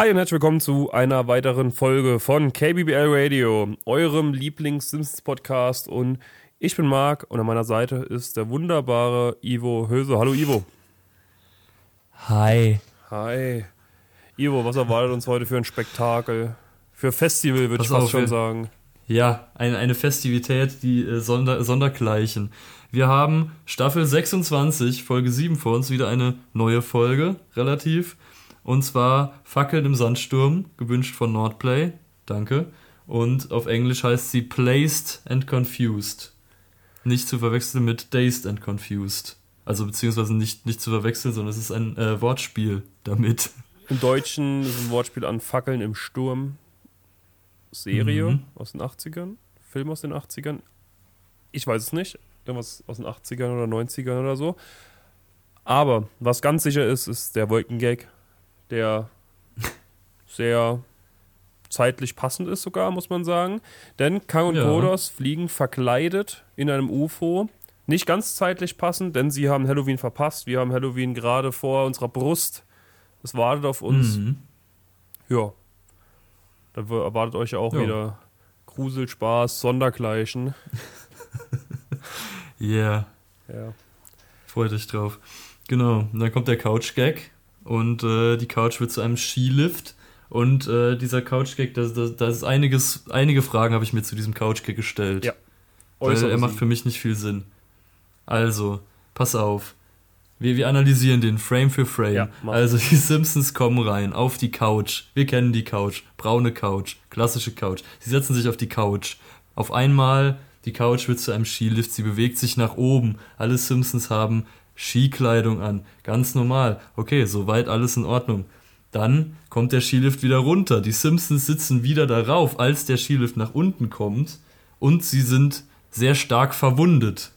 Hi und herzlich willkommen zu einer weiteren Folge von KBBL Radio, eurem Lieblings-Simpsons-Podcast. Und ich bin Marc und an meiner Seite ist der wunderbare Ivo Höse. Hallo Ivo. Hi. Hi. Ivo, was erwartet uns heute für ein Spektakel? Für Festival, würde ich fast auf, schon sagen. Ja, eine, eine Festivität, die äh, Sonder, Sondergleichen. Wir haben Staffel 26, Folge 7 vor uns, wieder eine neue Folge, relativ. Und zwar Fackeln im Sandsturm, gewünscht von Nordplay. Danke. Und auf Englisch heißt sie Placed and Confused. Nicht zu verwechseln mit Dazed and Confused. Also beziehungsweise nicht, nicht zu verwechseln, sondern es ist ein äh, Wortspiel damit. Im Deutschen ist ein Wortspiel an Fackeln im Sturm. Serie mhm. aus den 80ern, Film aus den 80ern. Ich weiß es nicht. Irgendwas aus den 80ern oder 90ern oder so. Aber was ganz sicher ist, ist der Wolkengag, der sehr zeitlich passend ist sogar, muss man sagen. Denn Kang und ja. Kodos fliegen verkleidet in einem UFO. Nicht ganz zeitlich passend, denn sie haben Halloween verpasst. Wir haben Halloween gerade vor unserer Brust. Es wartet auf uns. Mhm. Ja, da erwartet euch auch ja. wieder Gruselspaß, Sondergleichen. yeah. Ja. Freut euch drauf. Genau, und dann kommt der Couch-Gag und äh, die Couch wird zu einem Skilift. Und äh, dieser Couch-Gag, da, da, da ist einiges, einige Fragen habe ich mir zu diesem Couch-Gag gestellt. Ja. Weil er macht für mich nicht viel Sinn. Also, pass auf. Wir, wir analysieren den Frame für Frame. Ja, also die Simpsons kommen rein auf die Couch. Wir kennen die Couch. Braune Couch. Klassische Couch. Sie setzen sich auf die Couch. Auf einmal, die Couch wird zu einem Skilift. Sie bewegt sich nach oben. Alle Simpsons haben Skikleidung an. Ganz normal. Okay, soweit alles in Ordnung. Dann kommt der Skilift wieder runter. Die Simpsons sitzen wieder darauf, als der Skilift nach unten kommt. Und sie sind sehr stark verwundet.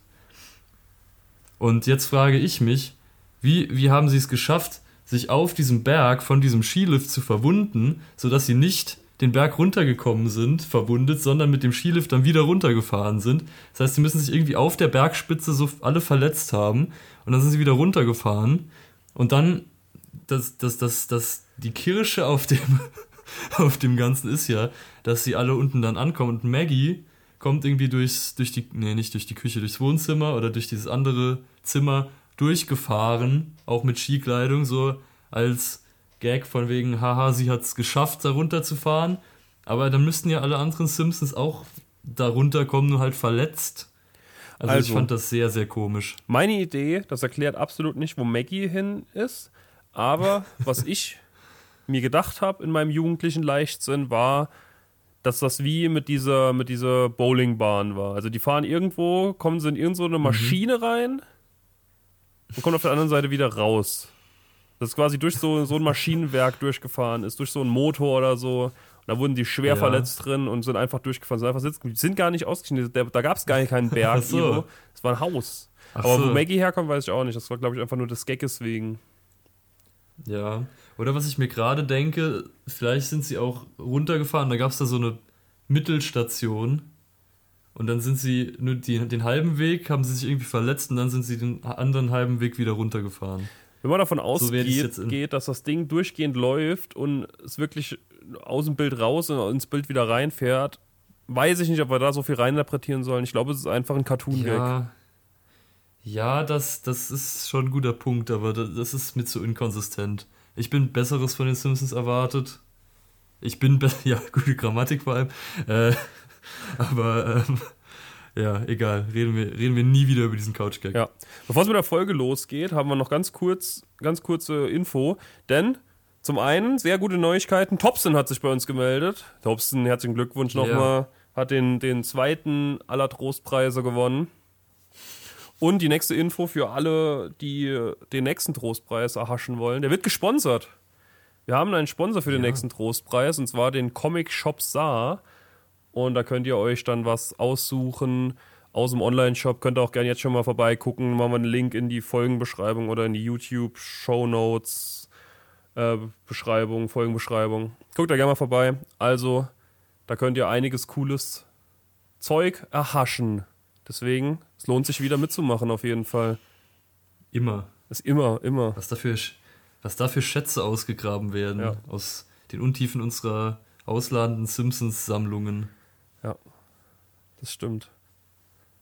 Und jetzt frage ich mich, wie, wie haben sie es geschafft, sich auf diesem Berg von diesem Skilift zu verwunden, sodass sie nicht den Berg runtergekommen sind, verwundet, sondern mit dem Skilift dann wieder runtergefahren sind. Das heißt, sie müssen sich irgendwie auf der Bergspitze so alle verletzt haben. Und dann sind sie wieder runtergefahren. Und dann das, das, das, das, die Kirsche auf dem, auf dem Ganzen ist ja, dass sie alle unten dann ankommen. Und Maggie kommt irgendwie durchs, durch die, nee, nicht durch die Küche, durchs Wohnzimmer oder durch dieses andere Zimmer durchgefahren, auch mit Skikleidung, so als Gag von wegen, haha, sie hat es geschafft, da runterzufahren. Aber dann müssten ja alle anderen Simpsons auch da runterkommen, nur halt verletzt. Also, also, ich fand das sehr, sehr komisch. Meine Idee, das erklärt absolut nicht, wo Maggie hin ist. Aber was ich mir gedacht habe in meinem jugendlichen Leichtsinn war, dass das wie mit dieser, mit dieser Bowlingbahn war. Also die fahren irgendwo, kommen sie in irgendeine mhm. Maschine mhm. rein und kommen auf der anderen Seite wieder raus. Das ist quasi durch so, so ein Maschinenwerk durchgefahren ist, durch so einen Motor oder so. Und da wurden die schwer ja. verletzt drin und sind einfach durchgefahren, sind einfach sitzen. Die sind gar nicht ausgestiegen. Da gab es gar keinen Berg. Es so. war ein Haus. Ach Aber so. wo Maggie herkommt, weiß ich auch nicht. Das war, glaube ich, einfach nur des Gagges wegen. Ja. Oder was ich mir gerade denke, vielleicht sind sie auch runtergefahren, da gab es da so eine Mittelstation und dann sind sie nur die, den halben Weg, haben sie sich irgendwie verletzt und dann sind sie den anderen halben Weg wieder runtergefahren. Wenn man davon ausgeht, so geht, dass das Ding durchgehend läuft und es wirklich aus dem Bild raus und ins Bild wieder reinfährt, weiß ich nicht, ob wir da so viel reininterpretieren sollen. Ich glaube, es ist einfach ein Cartoon-Gag. Ja, ja das, das ist schon ein guter Punkt, aber das ist mir zu inkonsistent. Ich bin Besseres von den Simpsons erwartet. Ich bin, ja, gute Grammatik vor allem. Äh, aber, ähm, ja, egal. Reden wir, reden wir nie wieder über diesen Couch-Gag. Ja. Bevor es mit der Folge losgeht, haben wir noch ganz kurz, ganz kurze Info. Denn zum einen, sehr gute Neuigkeiten. Topson hat sich bei uns gemeldet. Topson, herzlichen Glückwunsch nochmal. Ja. Hat den, den zweiten aller Trostpreise gewonnen. Und die nächste Info für alle, die den nächsten Trostpreis erhaschen wollen. Der wird gesponsert. Wir haben einen Sponsor für den ja. nächsten Trostpreis und zwar den Comic Shop Saar. Und da könnt ihr euch dann was aussuchen aus dem Online-Shop. Könnt ihr auch gerne jetzt schon mal vorbeigucken. Machen wir einen Link in die Folgenbeschreibung oder in die YouTube-Show Notes. Äh, Beschreibung, Folgenbeschreibung. Guckt da gerne mal vorbei. Also, da könnt ihr einiges cooles Zeug erhaschen. Deswegen, es lohnt sich wieder mitzumachen, auf jeden Fall. Immer. Ist immer, immer. Was dafür, was dafür Schätze ausgegraben werden. Ja. Aus den Untiefen unserer ausladenden Simpsons-Sammlungen. Ja, das stimmt.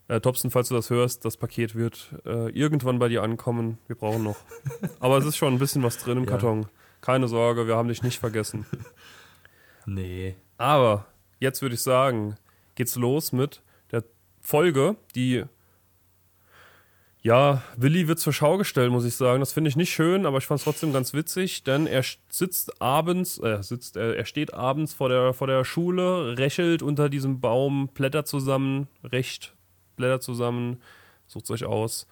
Äh, Thompson, falls du das hörst, das Paket wird äh, irgendwann bei dir ankommen. Wir brauchen noch. Aber es ist schon ein bisschen was drin im ja. Karton. Keine Sorge, wir haben dich nicht vergessen. Nee. Aber jetzt würde ich sagen, geht's los mit der Folge, die ja, Willi wird zur Schau gestellt, muss ich sagen. Das finde ich nicht schön, aber ich fand es trotzdem ganz witzig, denn er sitzt abends, äh, sitzt, äh, er steht abends vor der, vor der Schule, rächelt unter diesem Baum, Blätter zusammen, recht Blätter zusammen, sucht euch aus.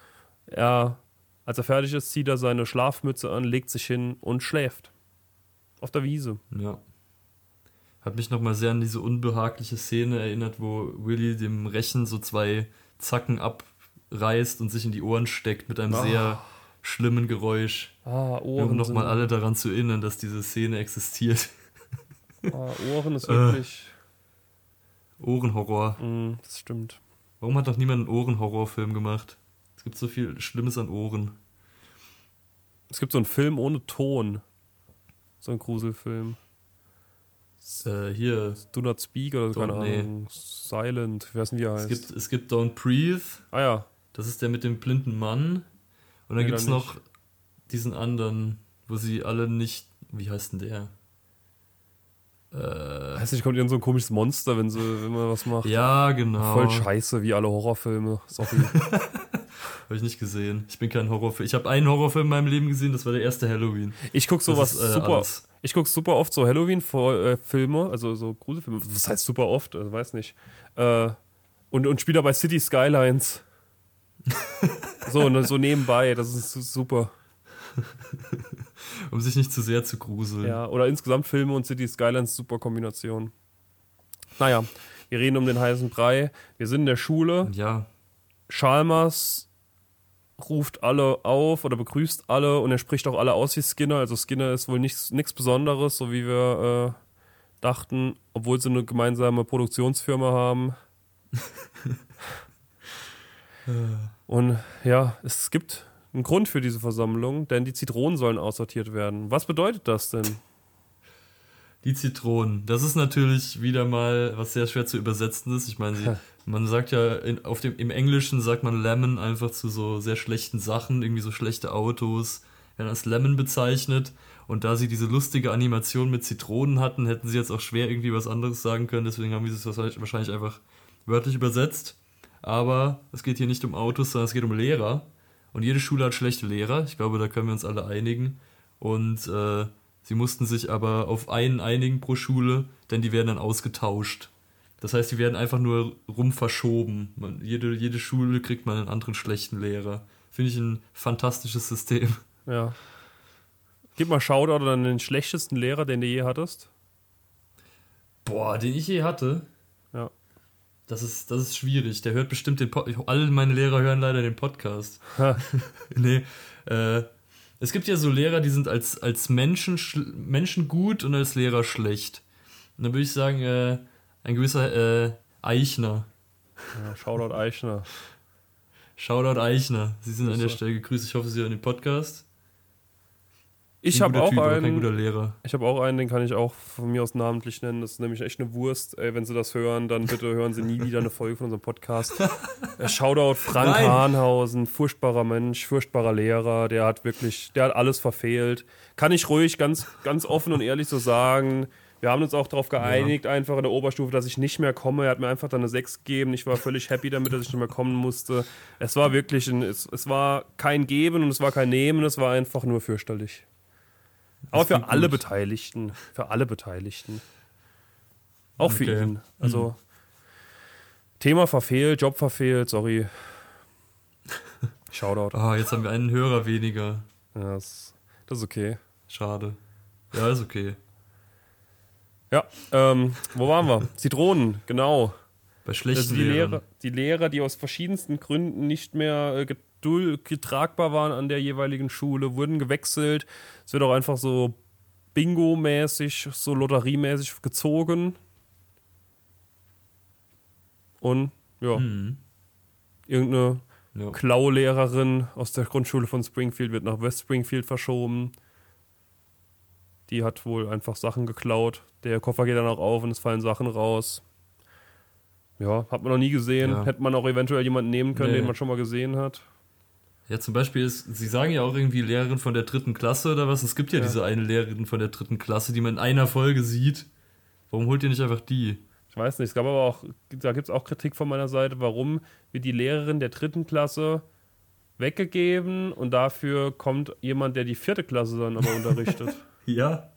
Er, als er fertig ist, zieht er seine Schlafmütze an, legt sich hin und schläft. Auf der Wiese. Ja. Hat mich nochmal sehr an diese unbehagliche Szene erinnert, wo Willi dem Rechen so zwei Zacken ab reißt und sich in die Ohren steckt mit einem oh. sehr schlimmen Geräusch. Ah, Ohren. Um nochmal alle daran zu erinnern, dass diese Szene existiert. Ah, Ohren ist wirklich. Äh, Ohrenhorror. Mm, das stimmt. Warum hat doch niemand einen Ohrenhorrorfilm gemacht? Es gibt so viel Schlimmes an Ohren. Es gibt so einen Film ohne Ton. So ein Gruselfilm. Äh, hier. Do Not Speak oder keine Ahnung. Silent, wie wie er heißt? Es gibt, es gibt Don't Breathe. Ah ja. Das ist der mit dem blinden Mann. Und dann nee, gibt es noch diesen anderen, wo sie alle nicht. Wie heißt denn der? Äh, heißt nicht, kommt irgend so ein komisches Monster, wenn, sie, wenn man was macht. Ja, genau. Voll scheiße, wie alle Horrorfilme. Sorry. Habe ich nicht gesehen. Ich bin kein Horrorfilm. Ich habe einen Horrorfilm in meinem Leben gesehen, das war der erste Halloween. Ich gucke sowas ist, äh, super. Alles. Ich gucke super oft so Halloween-Filme, also so Gruselfilme. Was heißt super oft? Also weiß nicht. Äh, und, und spiele dabei City Skylines. So, ne, so nebenbei. Das ist super. um sich nicht zu sehr zu gruseln. Ja, oder insgesamt Filme und City Skylines, super Kombination. Naja, wir reden um den heißen Brei. Wir sind in der Schule. Ja. Chalmers ruft alle auf oder begrüßt alle und er spricht auch alle aus wie Skinner. Also Skinner ist wohl nichts Besonderes, so wie wir äh, dachten, obwohl sie eine gemeinsame Produktionsfirma haben. und ja, es gibt einen Grund für diese Versammlung, denn die Zitronen sollen aussortiert werden. Was bedeutet das denn? Die Zitronen. Das ist natürlich wieder mal was sehr schwer zu übersetzen ist. Ich meine, sie, man sagt ja in, auf dem, im Englischen sagt man Lemon einfach zu so sehr schlechten Sachen, irgendwie so schlechte Autos, werden als Lemon bezeichnet. Und da sie diese lustige Animation mit Zitronen hatten, hätten sie jetzt auch schwer irgendwie was anderes sagen können. Deswegen haben sie es wahrscheinlich einfach wörtlich übersetzt. Aber es geht hier nicht um Autos, sondern es geht um Lehrer. Und jede Schule hat schlechte Lehrer. Ich glaube, da können wir uns alle einigen. Und äh, sie mussten sich aber auf einen einigen pro Schule, denn die werden dann ausgetauscht. Das heißt, die werden einfach nur rum verschoben. Man, jede, jede Schule kriegt mal einen anderen schlechten Lehrer. Finde ich ein fantastisches System. Ja. Gib mal Shoutout an den schlechtesten Lehrer, den du je hattest. Boah, den ich je hatte? Das ist, das ist schwierig. Der hört bestimmt den Podcast. Alle meine Lehrer hören leider den Podcast. nee. Äh, es gibt ja so Lehrer, die sind als, als Menschen, Menschen gut und als Lehrer schlecht. Und dann würde ich sagen, äh, ein gewisser äh, Eichner. Ja, Shoutout Eichner. Shoutout Eichner. Sie sind an der Stelle gegrüßt. Ich hoffe, Sie hören den Podcast. Ich habe auch typ, einen. Ich habe auch einen, den kann ich auch von mir aus namentlich nennen. Das ist nämlich echt eine Wurst. Ey, wenn Sie das hören, dann bitte hören Sie nie wieder eine Folge von unserem Podcast. Äh, Shoutout Frank Nein. Hahnhausen, furchtbarer Mensch, furchtbarer Lehrer. Der hat wirklich, der hat alles verfehlt. Kann ich ruhig ganz, ganz offen und ehrlich so sagen. Wir haben uns auch darauf geeinigt, ja. einfach in der Oberstufe, dass ich nicht mehr komme. Er hat mir einfach dann eine 6 gegeben. Ich war völlig happy damit, dass ich nicht mehr kommen musste. Es war wirklich ein, es, es war kein Geben und es war kein Nehmen, es war einfach nur fürchterlich. Aber für alle gut. Beteiligten. Für alle Beteiligten. Auch okay. für ihn. Also, mhm. Thema verfehlt, Job verfehlt, sorry. Shoutout. Ah, oh, jetzt haben wir einen Hörer weniger. Ja, das, das ist okay. Schade. Ja, ist okay. Ja, ähm, wo waren wir? Zitronen, genau. Bei schlechten also die Lehrer, die Lehrer, die aus verschiedensten Gründen nicht mehr äh, getragbar waren an der jeweiligen Schule, wurden gewechselt. Es wird auch einfach so Bingo-mäßig, so Lotteriemäßig gezogen. Und ja, hm. irgendeine ja. Klaulehrerin aus der Grundschule von Springfield wird nach West Springfield verschoben. Die hat wohl einfach Sachen geklaut. Der Koffer geht dann auch auf und es fallen Sachen raus. Ja, hat man noch nie gesehen. Ja. Hätte man auch eventuell jemanden nehmen können, nee. den man schon mal gesehen hat. Ja, zum Beispiel ist, sie sagen ja auch irgendwie Lehrerin von der dritten Klasse oder was. Es gibt ja, ja, diese eine Lehrerin von der dritten Klasse, die man in einer Folge sieht. Warum holt ihr nicht einfach die? Ich weiß nicht, es gab aber auch, da gibt es auch Kritik von meiner Seite, warum wird die Lehrerin der dritten Klasse weggegeben und dafür kommt jemand, der die vierte Klasse dann aber unterrichtet. ja.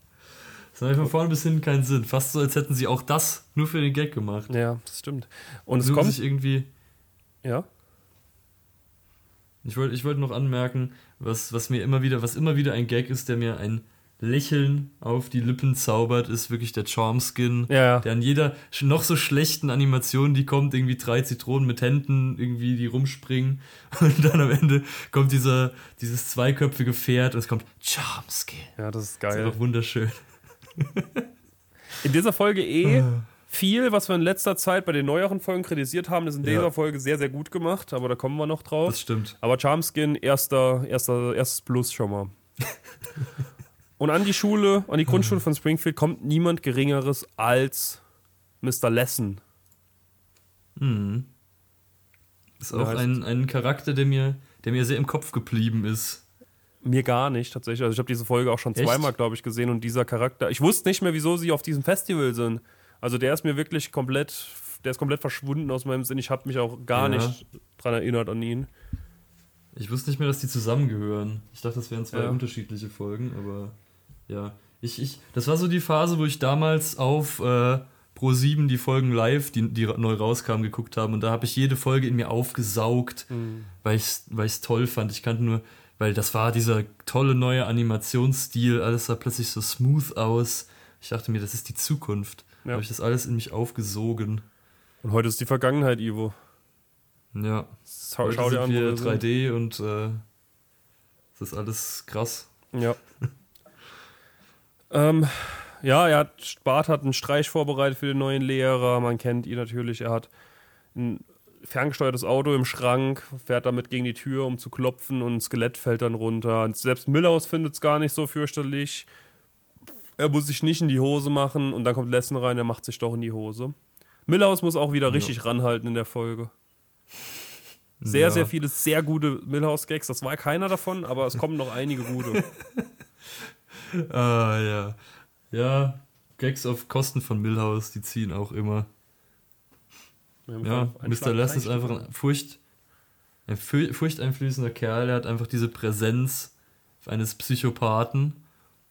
Das hat von vorne bis hinten keinen Sinn. Fast so, als hätten sie auch das nur für den Gag gemacht. Ja, das stimmt. Und es kommt sich irgendwie. Ja. Ich wollte ich wollt noch anmerken, was, was mir immer wieder, was immer wieder ein Gag ist, der mir ein Lächeln auf die Lippen zaubert, ist wirklich der Charmskin, ja. der an jeder noch so schlechten Animation, die kommt, irgendwie drei Zitronen mit Händen, irgendwie die rumspringen und dann am Ende kommt dieser, dieses zweiköpfige Pferd und es kommt Charmskin. Ja, das ist geil. Das ist einfach wunderschön. In dieser Folge eh ah. Viel, was wir in letzter Zeit bei den neueren Folgen kritisiert haben, ist in dieser ja. Folge sehr, sehr gut gemacht, aber da kommen wir noch drauf. Das stimmt. Aber Charmskin, erster, erster, erstes Plus schon mal. Und an die Schule, an die Grundschule von Springfield kommt niemand Geringeres als Mr. Lesson. Mhm. Ist auch ein, ein Charakter, der mir, der mir sehr im Kopf geblieben ist. Mir gar nicht, tatsächlich. Also ich habe diese Folge auch schon Echt? zweimal, glaube ich, gesehen und dieser Charakter. Ich wusste nicht mehr, wieso sie auf diesem Festival sind. Also der ist mir wirklich komplett, der ist komplett verschwunden aus meinem Sinn. Ich habe mich auch gar ja. nicht dran erinnert an ihn. Ich wusste nicht mehr, dass die zusammengehören. Ich dachte, das wären zwei ja. unterschiedliche Folgen, aber ja. Ich, ich, das war so die Phase, wo ich damals auf äh, Pro7 die Folgen live, die, die neu rauskamen, geguckt habe. Und da habe ich jede Folge in mir aufgesaugt, mhm. weil ich es weil toll fand. Ich kannte nur weil das war dieser tolle neue Animationsstil, alles sah plötzlich so smooth aus. Ich dachte mir, das ist die Zukunft. Ja. Habe ich das alles in mich aufgesogen. Und heute ist die Vergangenheit, Ivo. Ja. Schau, heute schau dir an, wir 3D und äh, das ist alles krass. Ja. ähm, ja, er hat, Bart hat einen Streich vorbereitet für den neuen Lehrer. Man kennt ihn natürlich. Er hat einen ferngesteuertes Auto im Schrank, fährt damit gegen die Tür, um zu klopfen und ein Skelett fällt dann runter. Und selbst Millhaus findet es gar nicht so fürchterlich. Er muss sich nicht in die Hose machen und dann kommt Lessen rein, er macht sich doch in die Hose. Millhaus muss auch wieder richtig ja. ranhalten in der Folge. Sehr, ja. sehr viele sehr gute Millhouse-Gags. Das war keiner davon, aber es kommen noch einige gute. ah, ja. Ja, Gags auf Kosten von Millhouse, die ziehen auch immer. Ja, Mr. Les ist einfach ein, Furcht, ein furchteinflößender Kerl. Er hat einfach diese Präsenz eines Psychopathen.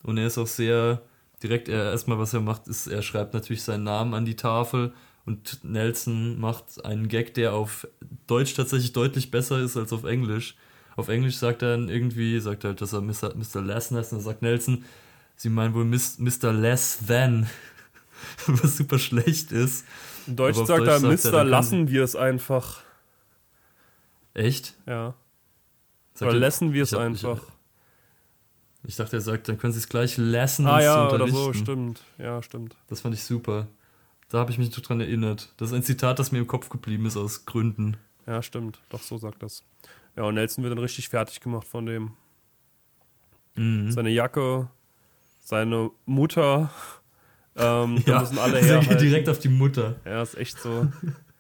Und er ist auch sehr direkt, er erstmal, was er macht, ist, er schreibt natürlich seinen Namen an die Tafel. Und Nelson macht einen Gag, der auf Deutsch tatsächlich deutlich besser ist als auf Englisch. Auf Englisch sagt er dann irgendwie, sagt er halt, dass er Mr. Mr. Less heißt. Und dann sagt Nelson, sie meinen wohl Mr. Less Than. Was super schlecht ist. In Deutsch sagt Deutsch er, Mister, er, lassen wir es einfach. Echt? Ja. Sagt oder er, lassen wir es einfach. Ich, dachte, er sagt, dann können sie es gleich lassen. Ah ja, oder so, stimmt. Ja, stimmt. Das fand ich super. Da habe ich mich dran erinnert. Das ist ein Zitat, das mir im Kopf geblieben ist aus Gründen. Ja, stimmt. Doch, so sagt das. Ja, und Nelson wird dann richtig fertig gemacht von dem. Mhm. Seine Jacke, seine Mutter ähm, ja, müssen alle her. Direkt auf die Mutter. Ja, ist echt so.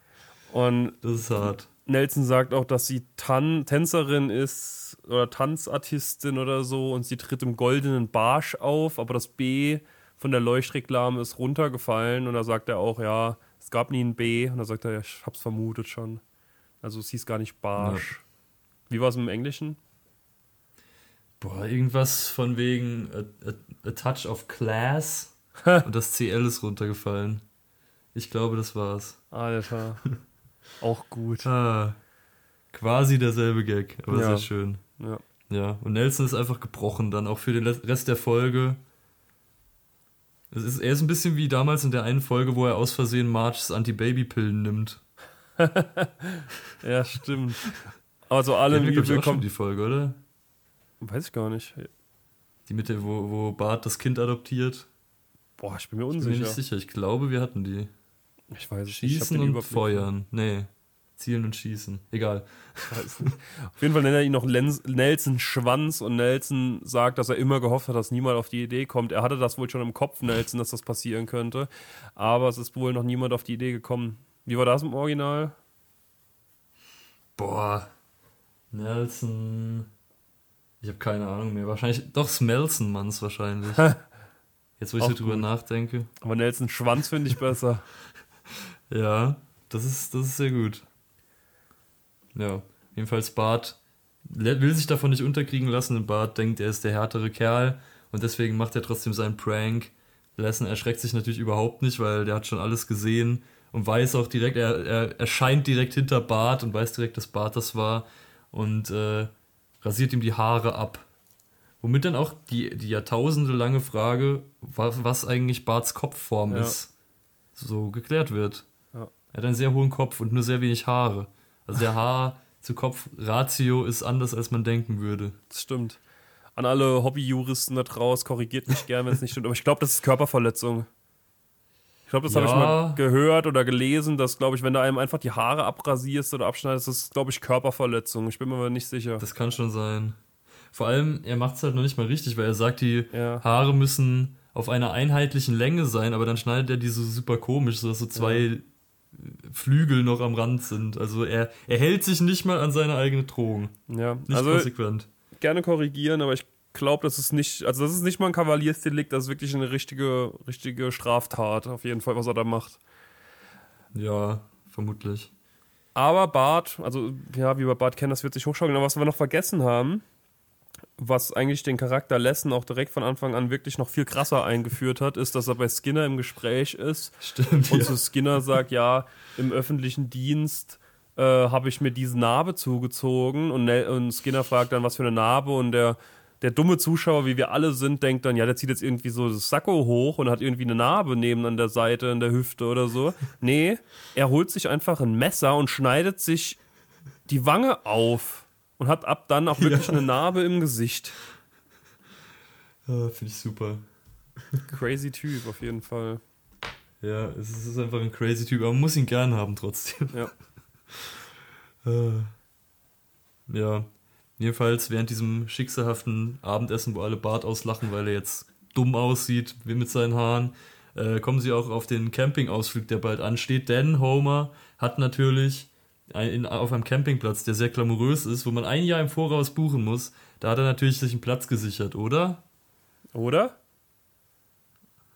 Und das ist hart. Nelson sagt auch, dass sie Tan Tänzerin ist oder Tanzartistin oder so und sie tritt im goldenen Barsch auf, aber das B von der Leuchtreklame ist runtergefallen und da sagt er auch, ja, es gab nie ein B und da sagt er, ja, ich hab's vermutet schon. Also es hieß gar nicht Barsch. Ja. Wie war es im Englischen? Boah, irgendwas von wegen a, a, a touch of class und das CL ist runtergefallen. Ich glaube, das war's. Alter. Auch gut. Ah, quasi derselbe Gag, aber ja. sehr schön. Ja. Ja, und Nelson ist einfach gebrochen dann, auch für den Rest der Folge. Es ist, er ist ein bisschen wie damals in der einen Folge, wo er aus Versehen Marges Anti-Baby-Pillen nimmt. ja, stimmt. Also alle ja, Übel kommt die Folge, oder? Weiß ich gar nicht. Die Mitte, wo, wo Bart das Kind adoptiert. Boah, ich bin mir unsicher. Ich bin mir nicht sicher. Ich glaube, wir hatten die. Ich weiß es Schießen nicht. und Feuern. Nee. Zielen und Schießen. Egal. Auf jeden Fall nennt er ihn noch Nelson Schwanz und Nelson sagt, dass er immer gehofft hat, dass niemand auf die Idee kommt. Er hatte das wohl schon im Kopf, Nelson, dass das passieren könnte. Aber es ist wohl noch niemand auf die Idee gekommen. Wie war das im Original? Boah. Nelson. Ich habe keine Ahnung mehr. Wahrscheinlich. Doch, Smelson Manns wahrscheinlich. Jetzt, wo ich so drüber nachdenke. Aber Nelson Schwanz finde ich besser. ja, das ist, das ist sehr gut. Ja, jedenfalls Bart will sich davon nicht unterkriegen lassen und Bart denkt, er ist der härtere Kerl und deswegen macht er trotzdem seinen Prank. Lesson erschreckt sich natürlich überhaupt nicht, weil der hat schon alles gesehen und weiß auch direkt, er, er erscheint direkt hinter Bart und weiß direkt, dass Bart das war und äh, rasiert ihm die Haare ab. Womit dann auch die, die jahrtausende lange Frage, was, was eigentlich Barts Kopfform ja. ist, so geklärt wird. Er hat einen sehr hohen Kopf und nur sehr wenig Haare. Also der Haar zu Kopf Ratio ist anders, als man denken würde. Das stimmt. An alle Hobbyjuristen da draußen, korrigiert mich gerne, wenn es nicht stimmt. Aber ich glaube, das ist Körperverletzung. Ich glaube, das ja. habe ich mal gehört oder gelesen, dass, glaube ich, wenn du einem einfach die Haare abrasierst oder abschneidest, das ist, glaube ich, Körperverletzung. Ich bin mir aber nicht sicher. Das kann schon sein. Vor allem, er macht es halt noch nicht mal richtig, weil er sagt, die ja. Haare müssen auf einer einheitlichen Länge sein, aber dann schneidet er die so super komisch, so dass so zwei ja. Flügel noch am Rand sind. Also er, er hält sich nicht mal an seine eigene Drohung. Ja, nicht also konsequent. Gerne korrigieren, aber ich glaube, das ist nicht, also das ist nicht mal ein Kavaliersdelikt, das ist wirklich eine richtige, richtige Straftat, auf jeden Fall, was er da macht. Ja, vermutlich. Aber Bart, also ja, wie wir Bart kennen, das wird sich hochschaukeln. Aber was wir noch vergessen haben, was eigentlich den Charakter Lesson auch direkt von Anfang an wirklich noch viel krasser eingeführt hat, ist, dass er bei Skinner im Gespräch ist Stimmt, und ja. zu Skinner sagt, ja, im öffentlichen Dienst äh, habe ich mir diese Narbe zugezogen und, und, Skinner fragt dann, was für eine Narbe und der, der dumme Zuschauer, wie wir alle sind, denkt dann, ja, der zieht jetzt irgendwie so das Sakko hoch und hat irgendwie eine Narbe neben an der Seite, in der Hüfte oder so. Nee, er holt sich einfach ein Messer und schneidet sich die Wange auf und hat ab dann auch wirklich ja. eine Narbe im Gesicht. Ja, Finde ich super. Crazy Typ, auf jeden Fall. Ja, es ist einfach ein crazy Typ, aber man muss ihn gern haben trotzdem. Ja. Äh, ja. Jedenfalls während diesem schicksalhaften Abendessen, wo alle Bart auslachen, weil er jetzt dumm aussieht, wie mit seinen Haaren, äh, kommen sie auch auf den Campingausflug, der bald ansteht, denn Homer hat natürlich in, auf einem Campingplatz, der sehr glamourös ist, wo man ein Jahr im Voraus buchen muss, da hat er natürlich sich einen Platz gesichert, oder? Oder?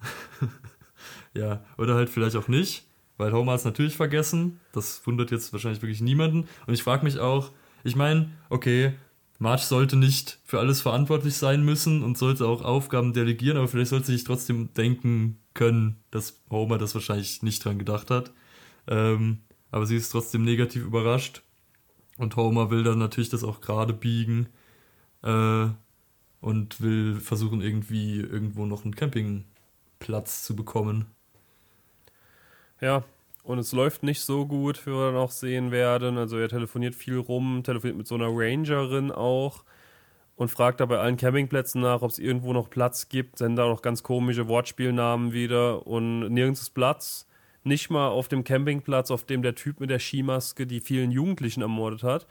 ja, oder halt vielleicht auch nicht, weil Homer hat es natürlich vergessen. Das wundert jetzt wahrscheinlich wirklich niemanden. Und ich frage mich auch, ich meine, okay, Marge sollte nicht für alles verantwortlich sein müssen und sollte auch Aufgaben delegieren, aber vielleicht sollte sich trotzdem denken können, dass Homer das wahrscheinlich nicht dran gedacht hat. Ähm, aber sie ist trotzdem negativ überrascht. Und Homer will dann natürlich das auch gerade biegen äh, und will versuchen, irgendwie irgendwo noch einen Campingplatz zu bekommen. Ja, und es läuft nicht so gut, wie wir dann auch sehen werden. Also er telefoniert viel rum, telefoniert mit so einer Rangerin auch und fragt da bei allen Campingplätzen nach, ob es irgendwo noch Platz gibt. Sind da noch ganz komische Wortspielnamen wieder und nirgends ist Platz nicht mal auf dem Campingplatz, auf dem der Typ mit der Skimaske die vielen Jugendlichen ermordet hat.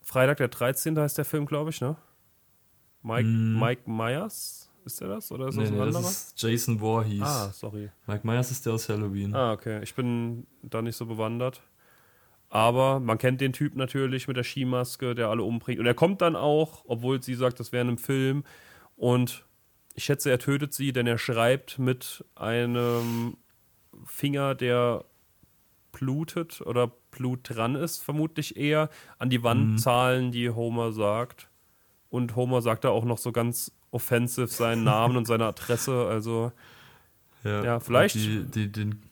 Freitag der 13. heißt der Film, glaube ich, ne? Mike, mm. Mike Myers? Ist der das? Oder ist nee, das ein nee, anderer? Das ist Jason Voorhees. Ah, sorry. Mike Myers ist der aus Halloween. Ah, okay. Ich bin da nicht so bewandert. Aber man kennt den Typ natürlich mit der Skimaske, der alle umbringt. Und er kommt dann auch, obwohl sie sagt, das wäre ein Film. Und ich schätze, er tötet sie, denn er schreibt mit einem Finger, der blutet oder Blut dran ist, vermutlich eher, an die Wand mhm. zahlen, die Homer sagt. Und Homer sagt da auch noch so ganz offensive seinen Namen und seine Adresse. Also, ja, ja vielleicht. Die, die, den,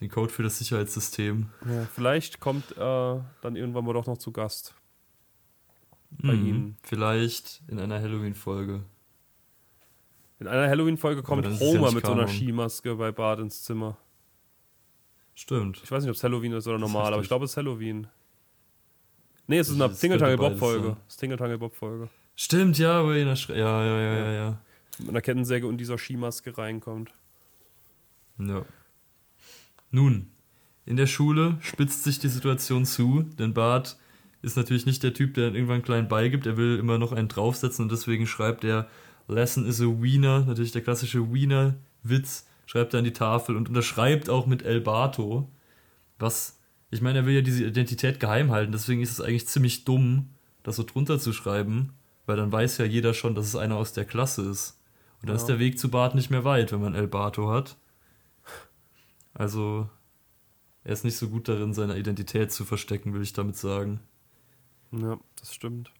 den Code für das Sicherheitssystem. Ja, vielleicht kommt äh, dann irgendwann mal doch noch zu Gast. Bei mhm. Ihnen. Vielleicht in einer Halloween-Folge. In einer Halloween-Folge kommt Homer ja mit so einer Skimaske bei Bart ins Zimmer. Stimmt. Ich weiß nicht, ob es Halloween ist oder normal, aber ich glaube, es ist Halloween. Nee, es ist eine Tingle Bob Folge. Es ist Tingle Bob Folge. Stimmt, ja, wo er in der ja, ja, ja, ja, ja. Mit einer Kettensäge und dieser Skimaske reinkommt. Ja. Nun, in der Schule spitzt sich die Situation zu, denn Bart ist natürlich nicht der Typ, der irgendwann klein beigibt. Er will immer noch einen draufsetzen und deswegen schreibt er Lesson is a Wiener, natürlich der klassische Wiener-Witz, schreibt er an die Tafel und unterschreibt auch mit El Bato. Was, ich meine, er will ja diese Identität geheim halten, deswegen ist es eigentlich ziemlich dumm, das so drunter zu schreiben, weil dann weiß ja jeder schon, dass es einer aus der Klasse ist. Und dann ja. ist der Weg zu Bart nicht mehr weit, wenn man El Bato hat. Also, er ist nicht so gut darin, seine Identität zu verstecken, will ich damit sagen. Ja, das stimmt.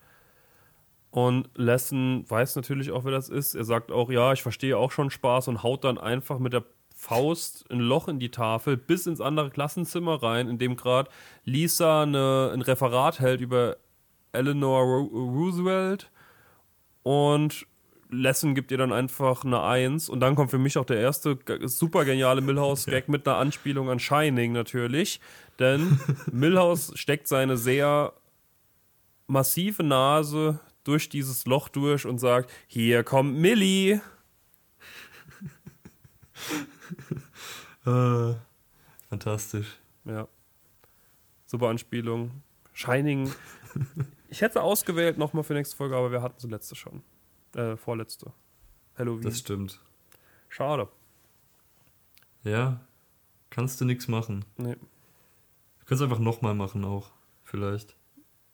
Und Lesson weiß natürlich auch, wer das ist. Er sagt auch, ja, ich verstehe auch schon Spaß und haut dann einfach mit der Faust ein Loch in die Tafel bis ins andere Klassenzimmer rein, in dem gerade Lisa eine, ein Referat hält über Eleanor Roosevelt und Lesson gibt ihr dann einfach eine Eins. Und dann kommt für mich auch der erste super geniale Millhouse-Gag mit einer Anspielung an Shining natürlich, denn Millhouse steckt seine sehr massive Nase durch dieses Loch durch und sagt, hier kommt Millie. äh, fantastisch. Ja. Super Anspielung. Shining. Ich hätte ausgewählt nochmal für nächste Folge, aber wir hatten sie letzte schon. Äh, vorletzte. Halloween. Das stimmt. Schade. Ja. Kannst du nichts machen. Nee. Du kannst einfach nochmal machen auch. Vielleicht.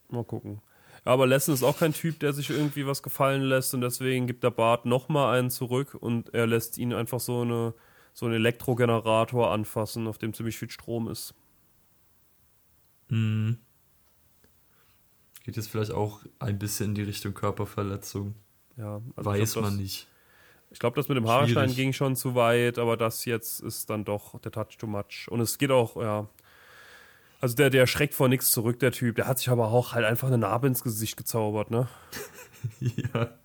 Mal gucken. Aber Lesson ist auch kein Typ, der sich irgendwie was gefallen lässt und deswegen gibt der Bart nochmal einen zurück und er lässt ihn einfach so, eine, so einen Elektrogenerator anfassen, auf dem ziemlich viel Strom ist. Mhm. Geht jetzt vielleicht auch ein bisschen in die Richtung Körperverletzung. Ja, also Weiß glaub, man nicht. Ich glaube, das mit dem Haarstein ging schon zu weit, aber das jetzt ist dann doch der Touch too much. Und es geht auch, ja, also der, der schreckt vor nichts zurück, der Typ. Der hat sich aber auch halt einfach eine Narbe ins Gesicht gezaubert, ne? ja.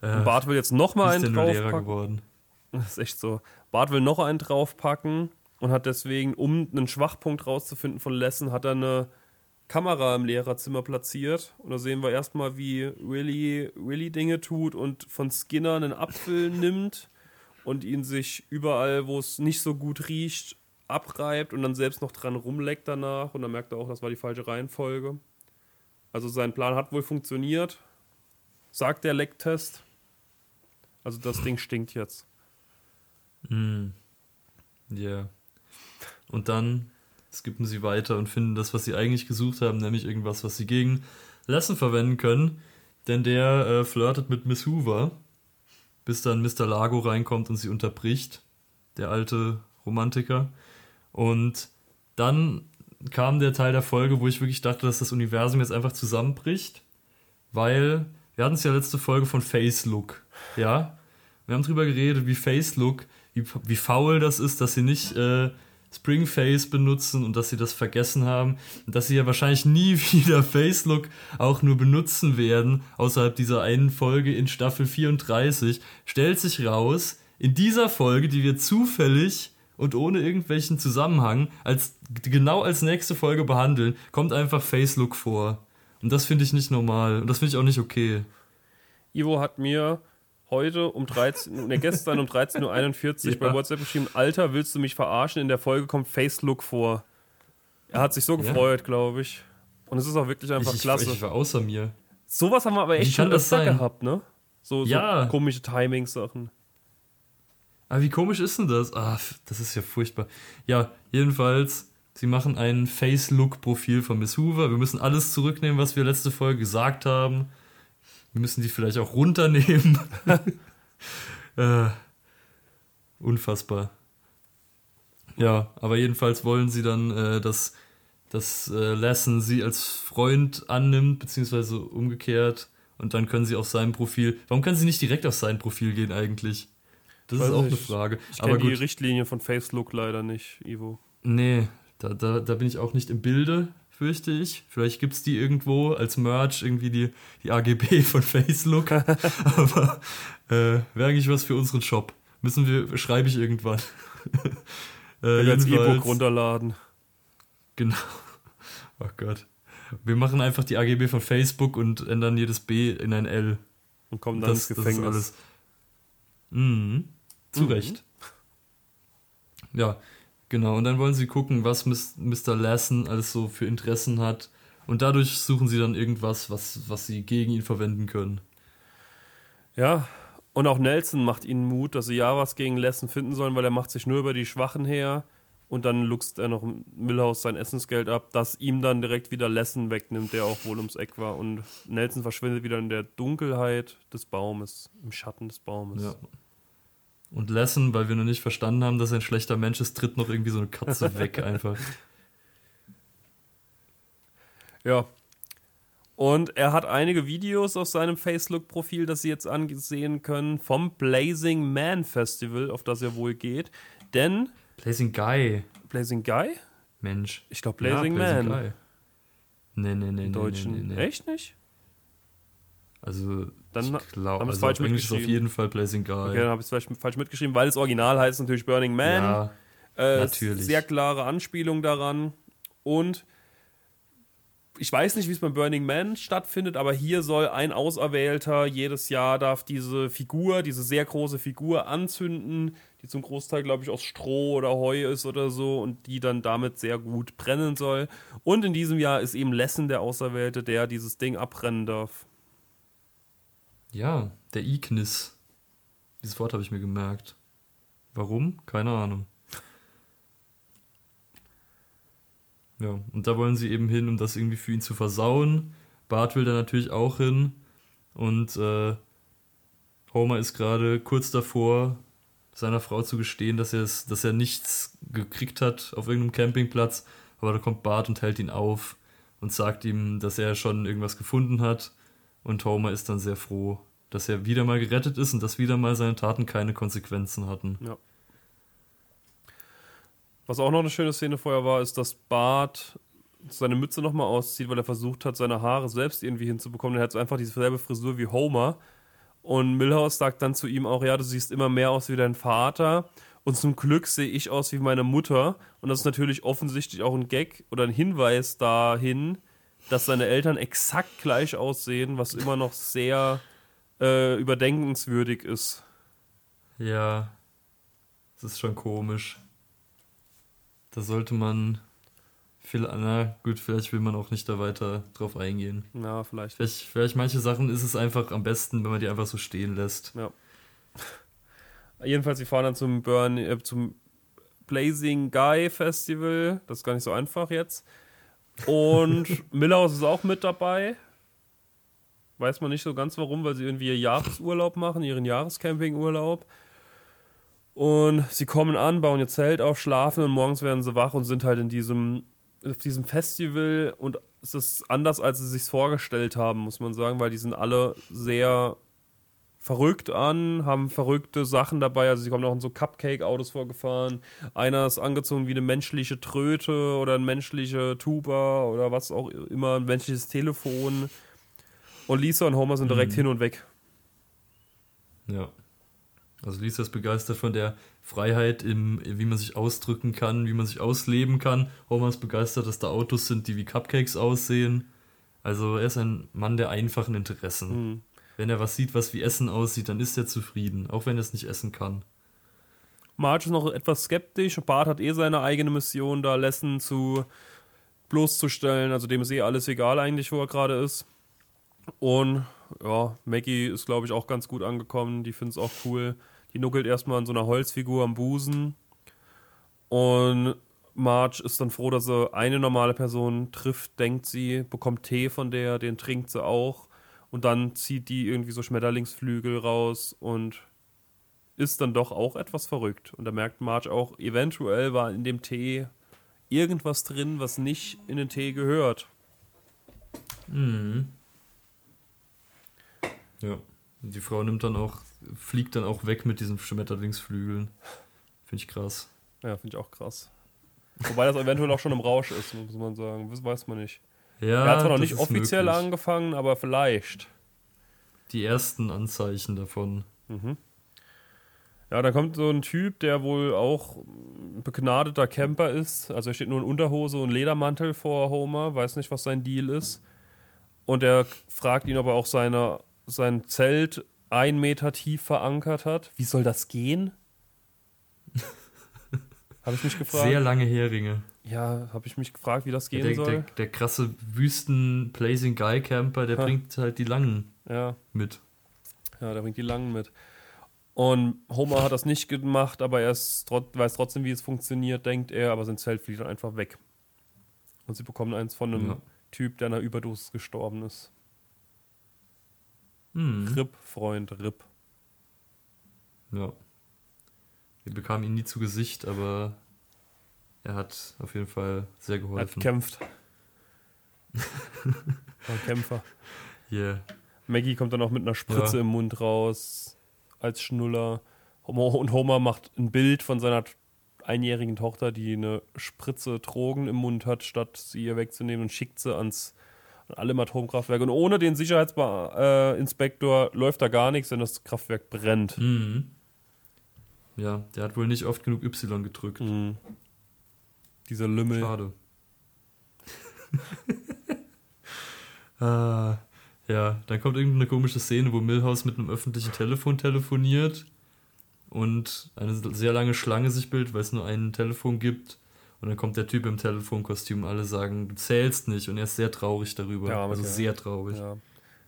Und Bart will jetzt noch mal einen draufpacken. geworden. Das ist echt so. Bart will noch einen draufpacken und hat deswegen, um einen Schwachpunkt rauszufinden von Lesson, hat er eine Kamera im Lehrerzimmer platziert. Und da sehen wir erstmal, wie Willy, Willy Dinge tut und von Skinner einen Apfel nimmt und ihn sich überall, wo es nicht so gut riecht, abreibt und dann selbst noch dran rumleckt danach und dann merkt er auch, das war die falsche Reihenfolge. Also sein Plan hat wohl funktioniert, sagt der Lecktest. Also das Ding stinkt jetzt. Mm. Ja. Yeah. Und dann skippen sie weiter und finden das, was sie eigentlich gesucht haben, nämlich irgendwas, was sie gegen Lesson verwenden können. Denn der äh, flirtet mit Miss Hoover, bis dann Mr. Lago reinkommt und sie unterbricht. Der alte Romantiker. Und dann kam der Teil der Folge, wo ich wirklich dachte, dass das Universum jetzt einfach zusammenbricht, weil wir hatten es ja letzte Folge von Face Look, ja. Wir haben drüber geredet, wie Face Look, wie, wie faul das ist, dass sie nicht äh, Spring Face benutzen und dass sie das vergessen haben und dass sie ja wahrscheinlich nie wieder Face Look auch nur benutzen werden außerhalb dieser einen Folge in Staffel 34. Stellt sich raus, in dieser Folge, die wir zufällig und ohne irgendwelchen Zusammenhang als genau als nächste Folge behandeln, kommt einfach Facelook vor. Und das finde ich nicht normal und das finde ich auch nicht okay. Ivo hat mir heute um 13, ne, gestern um 13.41 Uhr ja. bei WhatsApp geschrieben, Alter, willst du mich verarschen? In der Folge kommt Facelook vor. Er hat sich so gefreut, ja. glaube ich. Und es ist auch wirklich einfach ich, klasse. Ich war außer mir. Sowas haben wir aber echt schon öfter gehabt, ne? So, so ja. komische Timing-Sachen. Aber wie komisch ist denn das? Ah, das ist ja furchtbar. Ja, jedenfalls, sie machen ein Face-Look-Profil von Miss Hoover. Wir müssen alles zurücknehmen, was wir letzte Folge gesagt haben. Wir müssen die vielleicht auch runternehmen. äh, unfassbar. Ja, aber jedenfalls wollen sie dann, äh, dass, dass äh, Lassen sie als Freund annimmt, beziehungsweise umgekehrt. Und dann können sie auf sein Profil. Warum können sie nicht direkt auf sein Profil gehen eigentlich? Das Weiß ist auch nicht. eine Frage. Ich kenne die Richtlinie von FaceLook leider nicht, Ivo. Nee, da, da, da bin ich auch nicht im Bilde, fürchte ich. Vielleicht gibt es die irgendwo als Merch, irgendwie die, die AGB von FaceLook. Aber äh, wäre eigentlich was für unseren Shop. Müssen wir, schreibe ich irgendwann. äh, als E-Book runterladen. Genau. Oh Gott. Wir machen einfach die AGB von Facebook und ändern jedes B in ein L. Und kommen dann das, ins Gefängnis. Das ist alles. Mhm. Zu mhm. Recht. Ja, Genau, und dann wollen sie gucken, was Mr. Lassen alles so für Interessen hat. Und dadurch suchen sie dann irgendwas, was, was sie gegen ihn verwenden können. Ja, und auch Nelson macht ihnen Mut, dass sie ja was gegen Lassen finden sollen, weil er macht sich nur über die Schwachen her. Und dann luchst er noch Millhaus sein Essensgeld ab, das ihm dann direkt wieder Lessen wegnimmt, der auch wohl ums Eck war. Und Nelson verschwindet wieder in der Dunkelheit des Baumes, im Schatten des Baumes. Ja. Und Lessen, weil wir noch nicht verstanden haben, dass er ein schlechter Mensch ist, tritt noch irgendwie so eine Katze weg einfach. Ja. Und er hat einige Videos auf seinem Facebook-Profil, das Sie jetzt ansehen können, vom Blazing Man Festival, auf das er wohl geht. Denn Blazing Guy. Blazing Guy? Mensch. Ich glaube Blazing, ja, Blazing Man. Guy. Nee, nee, nee. Im Deutschen. Nee, nee, nee. Echt nicht? Also, dann ich glaube, also falsch ist auf jeden Fall Blazing Guy. Okay, dann habe ich es falsch, falsch, mitgeschrieben, weil das Original heißt natürlich Burning Man. Ja, äh, natürlich. Sehr klare Anspielung daran. Und ich weiß nicht, wie es beim Burning Man stattfindet, aber hier soll ein Auserwählter jedes Jahr darf diese Figur, diese sehr große Figur anzünden, die zum Großteil, glaube ich, aus Stroh oder Heu ist oder so und die dann damit sehr gut brennen soll. Und in diesem Jahr ist eben Lessen der Auserwählte, der dieses Ding abbrennen darf. Ja, der Ignis. Dieses Wort habe ich mir gemerkt. Warum? Keine Ahnung. Ja, und da wollen sie eben hin, um das irgendwie für ihn zu versauen. Bart will da natürlich auch hin. Und äh, Homer ist gerade kurz davor, seiner Frau zu gestehen, dass, dass er nichts gekriegt hat auf irgendeinem Campingplatz. Aber da kommt Bart und hält ihn auf und sagt ihm, dass er schon irgendwas gefunden hat. Und Homer ist dann sehr froh, dass er wieder mal gerettet ist und dass wieder mal seine Taten keine Konsequenzen hatten. Ja. Was auch noch eine schöne Szene vorher war, ist, dass Bart seine Mütze nochmal auszieht, weil er versucht hat, seine Haare selbst irgendwie hinzubekommen. Er hat so einfach dieselbe Frisur wie Homer. Und Milhouse sagt dann zu ihm auch, ja, du siehst immer mehr aus wie dein Vater. Und zum Glück sehe ich aus wie meine Mutter. Und das ist natürlich offensichtlich auch ein Gag oder ein Hinweis dahin, dass seine Eltern exakt gleich aussehen, was immer noch sehr äh, überdenkenswürdig ist. Ja, das ist schon komisch. Da sollte man. Viel, na gut, vielleicht will man auch nicht da weiter drauf eingehen. Ja, vielleicht. vielleicht. Vielleicht manche Sachen ist es einfach am besten, wenn man die einfach so stehen lässt. Ja. Jedenfalls, wir fahren dann zum Burn, äh, zum Blazing Guy Festival. Das ist gar nicht so einfach jetzt. Und Millhouse ist auch mit dabei. Weiß man nicht so ganz warum, weil sie irgendwie ihr Jahresurlaub machen, ihren Jahrescampingurlaub. Und sie kommen an, bauen ihr Zelt auf, schlafen und morgens werden sie wach und sind halt in diesem, auf diesem Festival und es ist anders, als sie sich vorgestellt haben, muss man sagen, weil die sind alle sehr verrückt an, haben verrückte Sachen dabei. Also sie kommen auch in so Cupcake-Autos vorgefahren. Einer ist angezogen wie eine menschliche Tröte oder ein menschlicher Tuba oder was auch immer, ein menschliches Telefon. Und Lisa und Homer sind direkt mhm. hin und weg. Ja. Also Lisa ist begeistert von der Freiheit, im, wie man sich ausdrücken kann, wie man sich ausleben kann. Homer ist begeistert, dass da Autos sind, die wie Cupcakes aussehen. Also er ist ein Mann der einfachen Interessen. Mhm. Wenn er was sieht, was wie Essen aussieht, dann ist er zufrieden, auch wenn er es nicht essen kann. Marge ist noch etwas skeptisch. Bart hat eh seine eigene Mission, da Lessen zu bloßzustellen. Also dem ist eh alles egal eigentlich, wo er gerade ist. Und ja, Maggie ist, glaube ich, auch ganz gut angekommen. Die findet es auch cool. Die nuckelt erstmal an so einer Holzfigur am Busen. Und Marge ist dann froh, dass sie eine normale Person trifft, denkt sie, bekommt Tee von der, den trinkt sie auch. Und dann zieht die irgendwie so Schmetterlingsflügel raus und ist dann doch auch etwas verrückt. Und da merkt Marge auch, eventuell war in dem Tee irgendwas drin, was nicht in den Tee gehört. Mhm. Ja. Die Frau nimmt dann auch, fliegt dann auch weg mit diesen Schmetterlingsflügeln. Finde ich krass. Ja, finde ich auch krass. Wobei das eventuell auch schon im Rausch ist, muss man sagen. Das weiß man nicht. Ja, er hat zwar noch nicht offiziell möglich. angefangen, aber vielleicht. Die ersten Anzeichen davon. Mhm. Ja, dann kommt so ein Typ, der wohl auch begnadeter Camper ist. Also er steht nur in Unterhose und Ledermantel vor Homer, weiß nicht, was sein Deal ist. Und er fragt ihn, ob er auch seine sein Zelt ein Meter tief verankert hat. Wie soll das gehen? Habe ich mich gefragt. Sehr lange Heringe. Ja, habe ich mich gefragt, wie das gehen der, soll. Der, der krasse Wüsten-Blazing-Guy-Camper, der ha. bringt halt die Langen ja. mit. Ja, der bringt die Langen mit. Und Homer hat das nicht gemacht, aber er ist, weiß trotzdem, wie es funktioniert, denkt er, aber sein Zelt fliegt dann einfach weg. Und sie bekommen eins von einem ja. Typ, der an einer Überdosis gestorben ist. Hm. Rip, Freund, Rip. Ja. Wir bekamen ihn nie zu Gesicht, aber er hat auf jeden Fall sehr geholfen. Er hat gekämpft. War ein Kämpfer. Yeah. Maggie kommt dann auch mit einer Spritze ja. im Mund raus als Schnuller. Und Homer macht ein Bild von seiner einjährigen Tochter, die eine Spritze Drogen im Mund hat, statt sie ihr wegzunehmen und schickt sie ans an alle Atomkraftwerke. Und ohne den Sicherheitsinspektor äh, läuft da gar nichts, denn das Kraftwerk brennt. Mhm. Ja, der hat wohl nicht oft genug Y gedrückt. Mhm. Dieser Lümmel. Schade. ah, ja, dann kommt irgendeine komische Szene, wo Milhouse mit einem öffentlichen Telefon telefoniert und eine sehr lange Schlange sich bildet, weil es nur ein Telefon gibt. Und dann kommt der Typ im Telefonkostüm, alle sagen, du zählst nicht. Und er ist sehr traurig darüber. Ja, also sehr traurig. Ja.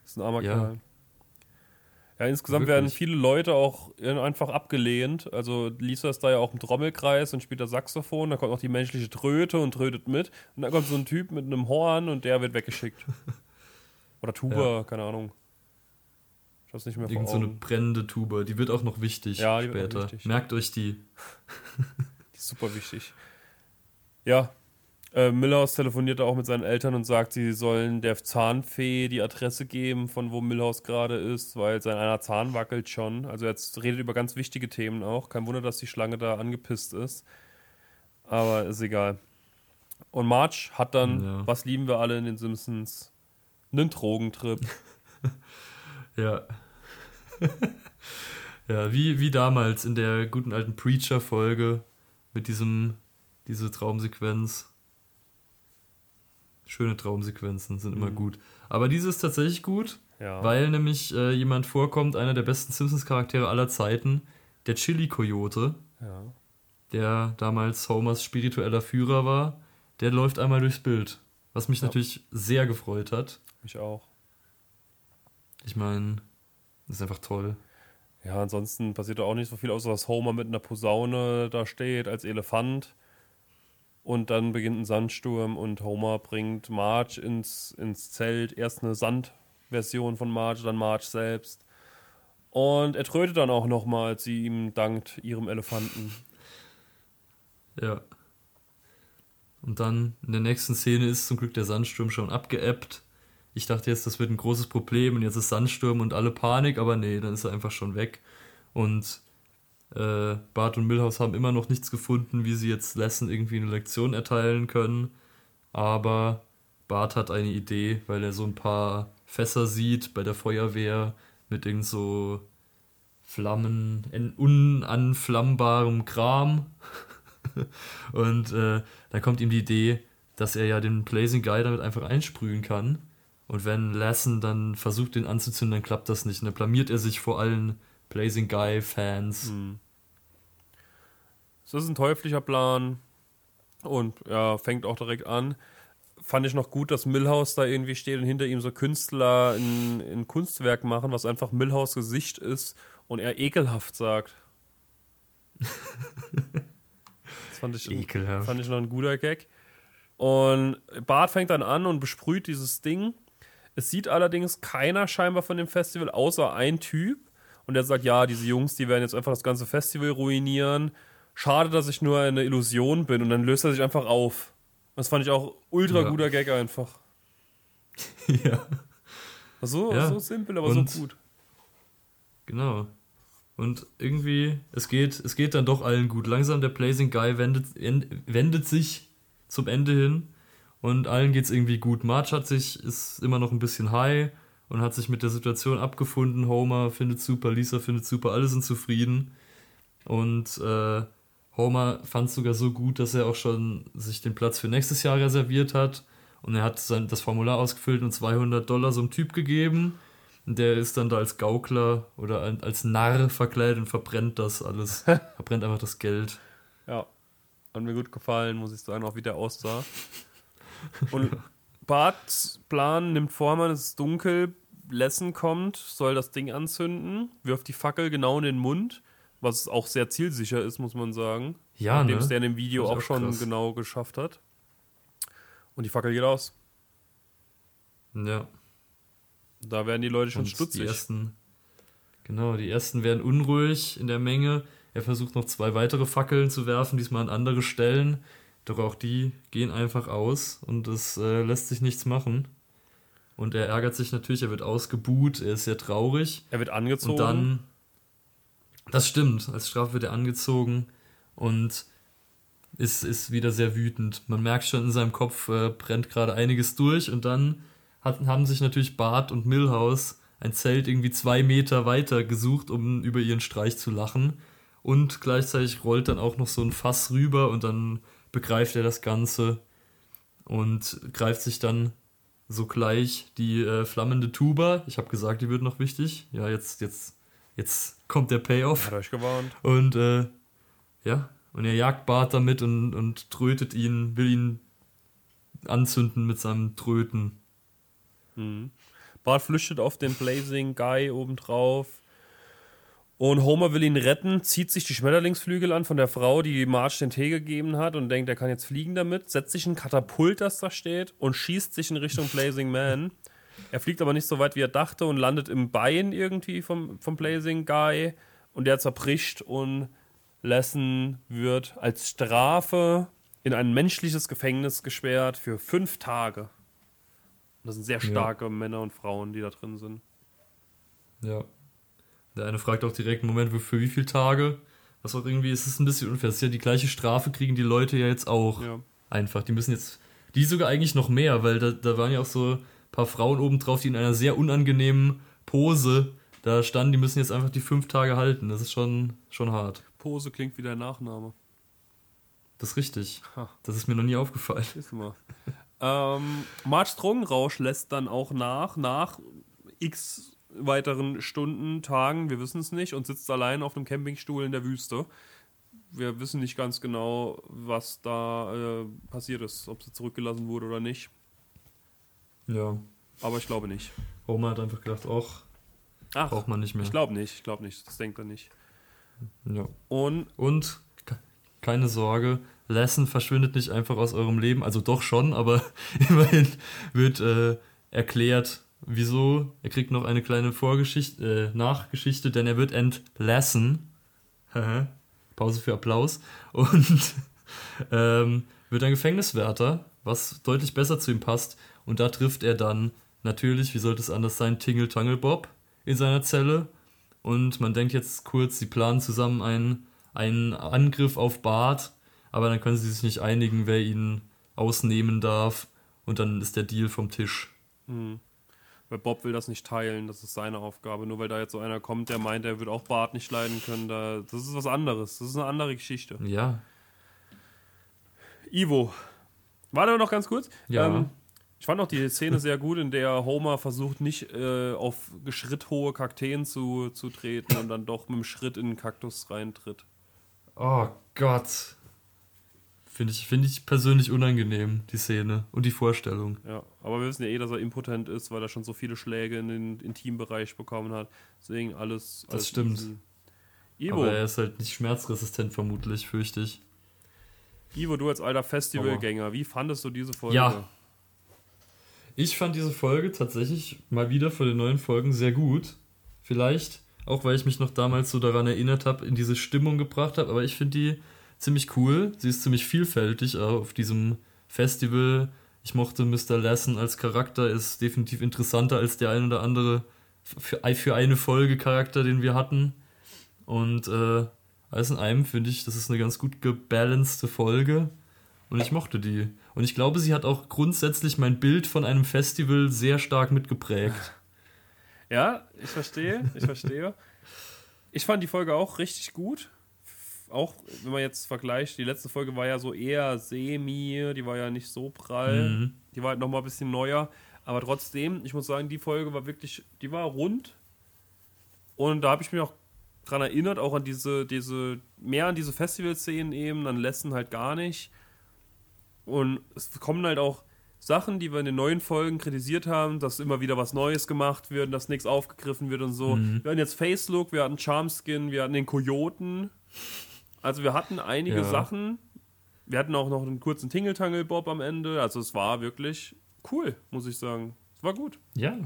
Das ist ein armer ja. Kerl. Ja, insgesamt Wirklich? werden viele Leute auch einfach abgelehnt. Also Lisa ist da ja auch im Trommelkreis und spielt da Saxophon. Da kommt auch die menschliche Tröte und trötet mit. Und dann kommt so ein Typ mit einem Horn und der wird weggeschickt. Oder Tuba, ja. keine Ahnung. Ich hab's nicht mehr Irgend so eine brennende Tuba. Die wird auch noch wichtig ja, später. Wichtig. Merkt euch die. die ist super wichtig. Ja, äh, Millhouse telefoniert auch mit seinen Eltern und sagt, sie sollen der Zahnfee die Adresse geben, von wo Millhouse gerade ist, weil sein einer Zahn wackelt schon. Also jetzt redet über ganz wichtige Themen auch. Kein Wunder, dass die Schlange da angepisst ist. Aber ist egal. Und Marge hat dann, ja. was lieben wir alle in den Simpsons? Einen Drogentrip. ja. ja, wie, wie damals in der guten alten Preacher-Folge mit diesem, diese Traumsequenz Schöne Traumsequenzen sind immer mhm. gut. Aber diese ist tatsächlich gut, ja. weil nämlich äh, jemand vorkommt, einer der besten Simpsons-Charaktere aller Zeiten, der Chili Coyote, ja. der damals Homers spiritueller Führer war, der läuft einmal durchs Bild. Was mich ja. natürlich sehr gefreut hat. Mich auch. Ich meine, das ist einfach toll. Ja, ansonsten passiert da auch nicht so viel, außer dass Homer mit einer Posaune da steht als Elefant. Und dann beginnt ein Sandsturm und Homer bringt Marge ins, ins Zelt. Erst eine Sandversion von Marge, dann Marge selbst. Und er trötet dann auch nochmal, als sie ihm dankt, ihrem Elefanten. Ja. Und dann in der nächsten Szene ist zum Glück der Sandsturm schon abgeebbt. Ich dachte jetzt, das wird ein großes Problem und jetzt ist Sandsturm und alle Panik, aber nee, dann ist er einfach schon weg. Und äh, Bart und Milhouse haben immer noch nichts gefunden, wie sie jetzt Lesson irgendwie eine Lektion erteilen können. Aber Bart hat eine Idee, weil er so ein paar Fässer sieht bei der Feuerwehr mit irgend so Flammen, unanflammbarem Kram. und äh, da kommt ihm die Idee, dass er ja den Blazing Guy damit einfach einsprühen kann. Und wenn Lassen dann versucht, den anzuzünden, dann klappt das nicht. Und dann blamiert er sich vor allen Blazing Guy-Fans. Mhm. Das ist ein teuflischer Plan und ja, fängt auch direkt an. Fand ich noch gut, dass Millhouse da irgendwie steht und hinter ihm so Künstler ein, ein Kunstwerk machen, was einfach Millhouse Gesicht ist und er ekelhaft sagt. das fand ich, ekelhaft. fand ich noch ein guter Gag. Und Bart fängt dann an und besprüht dieses Ding. Es sieht allerdings keiner scheinbar von dem Festival, außer ein Typ. Und der sagt, ja, diese Jungs, die werden jetzt einfach das ganze Festival ruinieren. Schade, dass ich nur eine Illusion bin. Und dann löst er sich einfach auf. Das fand ich auch ultra ja. guter Gag einfach. ja. So, ja. so simpel, aber Und, so gut. Genau. Und irgendwie, es geht, es geht dann doch allen gut. Langsam der Blazing Guy wendet, wendet sich zum Ende hin und allen geht's irgendwie gut. March hat sich, ist immer noch ein bisschen high und hat sich mit der Situation abgefunden. Homer findet super, Lisa findet super, alle sind zufrieden. Und äh, Homer fand es sogar so gut, dass er auch schon sich den Platz für nächstes Jahr reserviert hat. Und er hat sein, das Formular ausgefüllt und 200 Dollar so einem Typ gegeben. Und der ist dann da als Gaukler oder als Narr verkleidet und verbrennt das alles. verbrennt einfach das Geld. Ja. Hat mir gut gefallen, muss ich sagen, auch wie der aussah. Und Barts Plan nimmt vor, man, es ist dunkel, Lessen kommt, soll das Ding anzünden, wirft die Fackel genau in den Mund, was auch sehr zielsicher ist, muss man sagen. Ja, Nachdem ne? es der in dem Video auch, auch schon krass. genau geschafft hat. Und die Fackel geht aus. Ja. Da werden die Leute schon Und stutzig. Die ersten, genau, die ersten werden unruhig in der Menge. Er versucht noch zwei weitere Fackeln zu werfen, diesmal an andere Stellen. Doch auch die gehen einfach aus und es äh, lässt sich nichts machen. Und er ärgert sich natürlich, er wird ausgebuht, er ist sehr traurig. Er wird angezogen. Und dann, das stimmt, als Strafe wird er angezogen und ist, ist wieder sehr wütend. Man merkt schon in seinem Kopf, äh, brennt gerade einiges durch und dann hat, haben sich natürlich Bart und Milhouse ein Zelt irgendwie zwei Meter weiter gesucht, um über ihren Streich zu lachen. Und gleichzeitig rollt dann auch noch so ein Fass rüber und dann begreift er das Ganze und greift sich dann sogleich die äh, flammende Tuba. Ich habe gesagt, die wird noch wichtig. Ja, jetzt, jetzt, jetzt kommt der Payoff. Hat euch gewarnt. Und äh, ja, und er jagt Bart damit und, und trötet ihn, will ihn anzünden mit seinem Tröten. Mhm. Bart flüchtet auf den Blazing Guy obendrauf. Und Homer will ihn retten, zieht sich die Schmetterlingsflügel an von der Frau, die Marge den Tee gegeben hat und denkt, er kann jetzt fliegen damit, setzt sich ein Katapult, das da steht, und schießt sich in Richtung Blazing Man. Er fliegt aber nicht so weit, wie er dachte und landet im Bein irgendwie vom, vom Blazing Guy und der zerbricht und Lesson wird als Strafe in ein menschliches Gefängnis gesperrt für fünf Tage. Das sind sehr starke ja. Männer und Frauen, die da drin sind. Ja. Der eine fragt auch direkt, Moment, für wie viele Tage? Was auch irgendwie, ist es ein bisschen unfair. Das ist ja die gleiche Strafe, kriegen die Leute ja jetzt auch. Ja. Einfach. Die müssen jetzt, die sogar eigentlich noch mehr, weil da, da waren ja auch so ein paar Frauen oben drauf, die in einer sehr unangenehmen Pose da standen, die müssen jetzt einfach die fünf Tage halten. Das ist schon, schon hart. Pose klingt wie dein Nachname. Das ist richtig. Ha. Das ist mir noch nie aufgefallen. Ist mal. ähm, March Drogenrausch lässt dann auch nach, nach x weiteren Stunden, Tagen, wir wissen es nicht, und sitzt allein auf einem Campingstuhl in der Wüste. Wir wissen nicht ganz genau, was da äh, passiert ist, ob sie zurückgelassen wurde oder nicht. Ja. Aber ich glaube nicht. Oma hat einfach gedacht, ach, braucht man nicht mehr. Ich glaube nicht, ich glaube nicht, das denkt er nicht. Ja. Und, und keine Sorge, Lesson verschwindet nicht einfach aus eurem Leben, also doch schon, aber immerhin wird äh, erklärt, wieso. Er kriegt noch eine kleine Vorgeschichte, äh, Nachgeschichte, denn er wird entlassen. Pause für Applaus. Und ähm, wird ein Gefängniswärter, was deutlich besser zu ihm passt. Und da trifft er dann natürlich, wie sollte es anders sein, Tingle Tangle Bob in seiner Zelle und man denkt jetzt kurz, sie planen zusammen einen, einen Angriff auf Bart, aber dann können sie sich nicht einigen, wer ihn ausnehmen darf und dann ist der Deal vom Tisch. Mhm. Weil Bob will das nicht teilen, das ist seine Aufgabe. Nur weil da jetzt so einer kommt, der meint, er wird auch Bart nicht leiden können, da, das ist was anderes. Das ist eine andere Geschichte. Ja. Ivo. Warte noch ganz kurz. Ja. Ähm, ich fand auch die Szene sehr gut, in der Homer versucht, nicht äh, auf schritthohe Kakteen zu, zu treten und dann doch mit dem Schritt in den Kaktus reintritt. Oh Gott. Finde ich, find ich persönlich unangenehm, die Szene und die Vorstellung. Ja, aber wir wissen ja eh, dass er impotent ist, weil er schon so viele Schläge in den Intimbereich bekommen hat. Deswegen alles. Das stimmt. Ivo. Aber er ist halt nicht schmerzresistent, vermutlich, fürchte ich. Ivo, du als alter Festivalgänger, wie fandest du diese Folge? Ja, ich fand diese Folge tatsächlich mal wieder für die neuen Folgen sehr gut. Vielleicht auch, weil ich mich noch damals so daran erinnert habe, in diese Stimmung gebracht habe. Aber ich finde die ziemlich cool. Sie ist ziemlich vielfältig auf diesem Festival. Ich mochte Mr. Lassen als Charakter, ist definitiv interessanter als der ein oder andere für, für eine Folge Charakter, den wir hatten. Und äh, alles in allem finde ich, das ist eine ganz gut gebalancete Folge. Und ich mochte die. Und ich glaube, sie hat auch grundsätzlich mein Bild von einem Festival sehr stark mitgeprägt. Ja, ich verstehe, ich verstehe. Ich fand die Folge auch richtig gut. Auch wenn man jetzt vergleicht, die letzte Folge war ja so eher semi, die war ja nicht so prall. Mhm. Die war halt nochmal ein bisschen neuer. Aber trotzdem, ich muss sagen, die Folge war wirklich, die war rund. Und da habe ich mich auch dran erinnert, auch an diese, diese, mehr an diese Festival-Szenen eben, dann Lessen halt gar nicht. Und es kommen halt auch Sachen, die wir in den neuen Folgen kritisiert haben, dass immer wieder was Neues gemacht wird, dass nichts aufgegriffen wird und so. Mhm. Wir hatten jetzt Face Look, wir hatten Charmskin, wir hatten den Kojoten. Also wir hatten einige ja. Sachen. Wir hatten auch noch einen kurzen Tingle-Tangle-Bob am Ende. Also es war wirklich cool, muss ich sagen. Es war gut. Ja.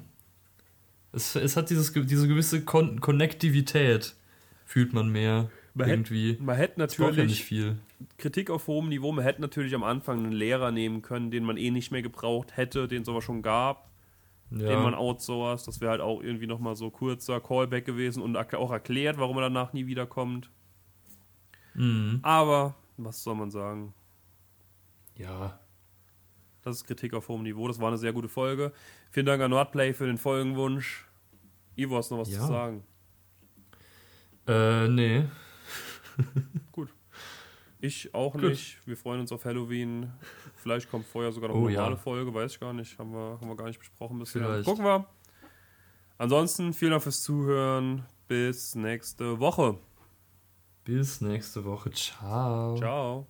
Es, es hat dieses, diese gewisse Kon Konnektivität, fühlt man mehr. Man irgendwie. Hätte, man hätte natürlich ja nicht viel. Kritik auf hohem Niveau. Man hätte natürlich am Anfang einen Lehrer nehmen können, den man eh nicht mehr gebraucht hätte, den es aber schon gab, ja. den man outsourced. Das wäre halt auch irgendwie nochmal so kurzer Callback gewesen und auch erklärt, warum er danach nie wiederkommt. Mhm. Aber, was soll man sagen? Ja. Das ist Kritik auf hohem Niveau. Das war eine sehr gute Folge. Vielen Dank an Nordplay für den Folgenwunsch. Ivo, hast noch was ja. zu sagen? Äh, nee. Gut. Ich auch Gut. nicht. Wir freuen uns auf Halloween. Vielleicht kommt vorher sogar noch oh, eine normale ja. Folge, weiß ich gar nicht. Haben wir, haben wir gar nicht besprochen bisher. Vielleicht. Gucken wir. Ansonsten vielen Dank fürs Zuhören. Bis nächste Woche. Bis nächste Woche. Ciao. Ciao.